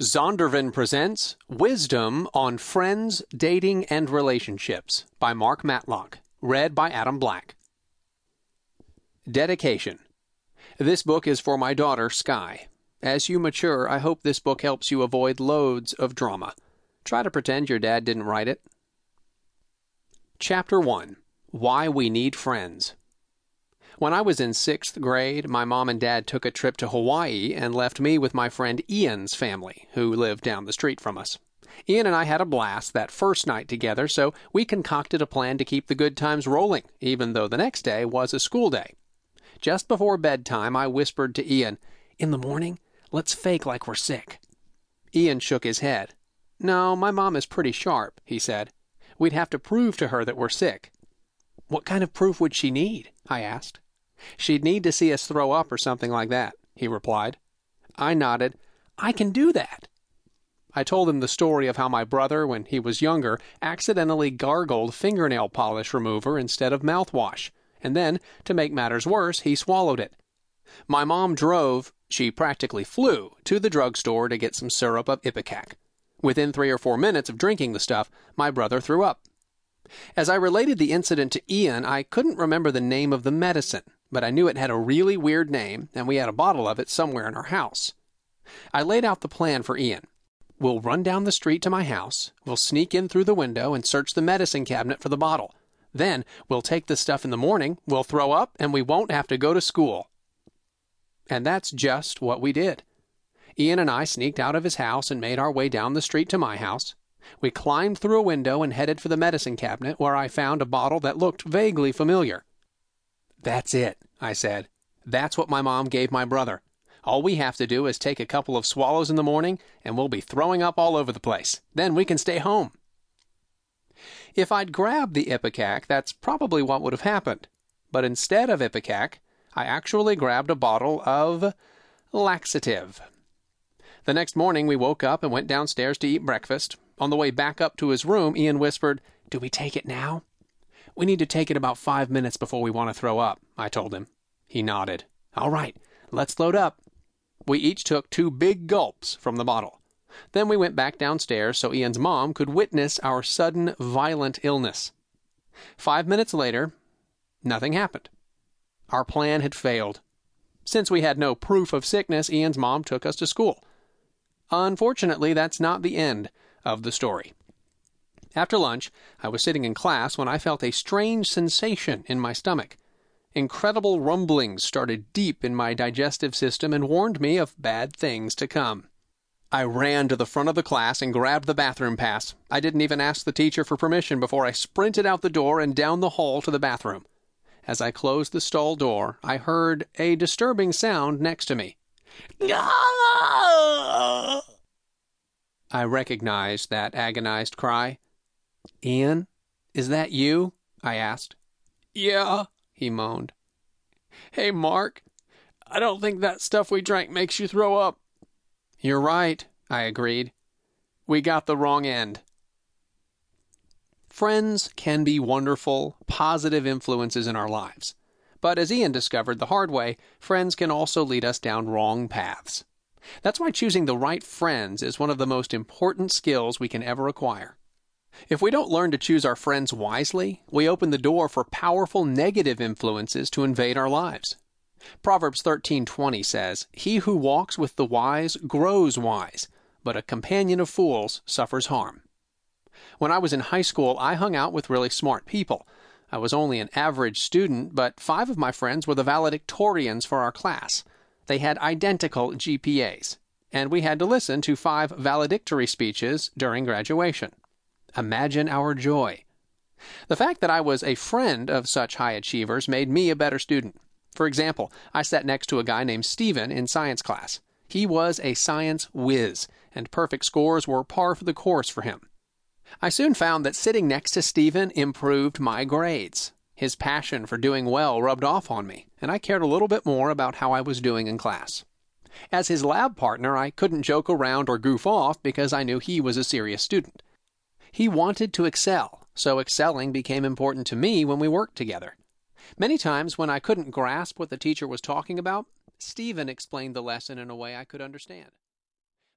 Zondervan presents Wisdom on Friends, Dating, and Relationships by Mark Matlock. Read by Adam Black. Dedication. This book is for my daughter, Sky. As you mature, I hope this book helps you avoid loads of drama. Try to pretend your dad didn't write it. Chapter 1 Why We Need Friends. When I was in sixth grade, my mom and dad took a trip to Hawaii and left me with my friend Ian's family, who lived down the street from us. Ian and I had a blast that first night together, so we concocted a plan to keep the good times rolling, even though the next day was a school day. Just before bedtime, I whispered to Ian, In the morning, let's fake like we're sick. Ian shook his head. No, my mom is pretty sharp, he said. We'd have to prove to her that we're sick. What kind of proof would she need? I asked. She'd need to see us throw up or something like that, he replied. I nodded. I can do that. I told him the story of how my brother, when he was younger, accidentally gargled fingernail polish remover instead of mouthwash, and then, to make matters worse, he swallowed it. My mom drove, she practically flew, to the drugstore to get some syrup of Ipecac. Within three or four minutes of drinking the stuff, my brother threw up. As I related the incident to Ian, I couldn't remember the name of the medicine, but I knew it had a really weird name, and we had a bottle of it somewhere in our house. I laid out the plan for Ian. We'll run down the street to my house, we'll sneak in through the window and search the medicine cabinet for the bottle. Then we'll take the stuff in the morning, we'll throw up, and we won't have to go to school. And that's just what we did. Ian and I sneaked out of his house and made our way down the street to my house. We climbed through a window and headed for the medicine cabinet, where I found a bottle that looked vaguely familiar. That's it, I said. That's what my mom gave my brother. All we have to do is take a couple of swallows in the morning, and we'll be throwing up all over the place. Then we can stay home. If I'd grabbed the Ipecac, that's probably what would have happened. But instead of Ipecac, I actually grabbed a bottle of laxative. The next morning we woke up and went downstairs to eat breakfast. On the way back up to his room, Ian whispered, Do we take it now? We need to take it about five minutes before we want to throw up, I told him. He nodded. All right, let's load up. We each took two big gulps from the bottle. Then we went back downstairs so Ian's mom could witness our sudden, violent illness. Five minutes later, nothing happened. Our plan had failed. Since we had no proof of sickness, Ian's mom took us to school. Unfortunately, that's not the end of the story. After lunch, I was sitting in class when I felt a strange sensation in my stomach. Incredible rumblings started deep in my digestive system and warned me of bad things to come. I ran to the front of the class and grabbed the bathroom pass. I didn't even ask the teacher for permission before I sprinted out the door and down the hall to the bathroom. As I closed the stall door, I heard a disturbing sound next to me. I recognized that agonized cry. Ian, is that you? I asked. Yeah, he moaned. Hey, Mark, I don't think that stuff we drank makes you throw up. You're right, I agreed. We got the wrong end. Friends can be wonderful, positive influences in our lives. But as Ian discovered the hard way, friends can also lead us down wrong paths. That's why choosing the right friends is one of the most important skills we can ever acquire. If we don't learn to choose our friends wisely, we open the door for powerful negative influences to invade our lives. Proverbs 13:20 says, "He who walks with the wise grows wise, but a companion of fools suffers harm." When I was in high school, I hung out with really smart people. I was only an average student, but five of my friends were the valedictorians for our class. They had identical GPAs, and we had to listen to five valedictory speeches during graduation. Imagine our joy. The fact that I was a friend of such high achievers made me a better student. For example, I sat next to a guy named Stephen in science class. He was a science whiz, and perfect scores were par for the course for him. I soon found that sitting next to Stephen improved my grades. His passion for doing well rubbed off on me, and I cared a little bit more about how I was doing in class. As his lab partner, I couldn't joke around or goof off because I knew he was a serious student. He wanted to excel, so excelling became important to me when we worked together. Many times when I couldn't grasp what the teacher was talking about, Stephen explained the lesson in a way I could understand.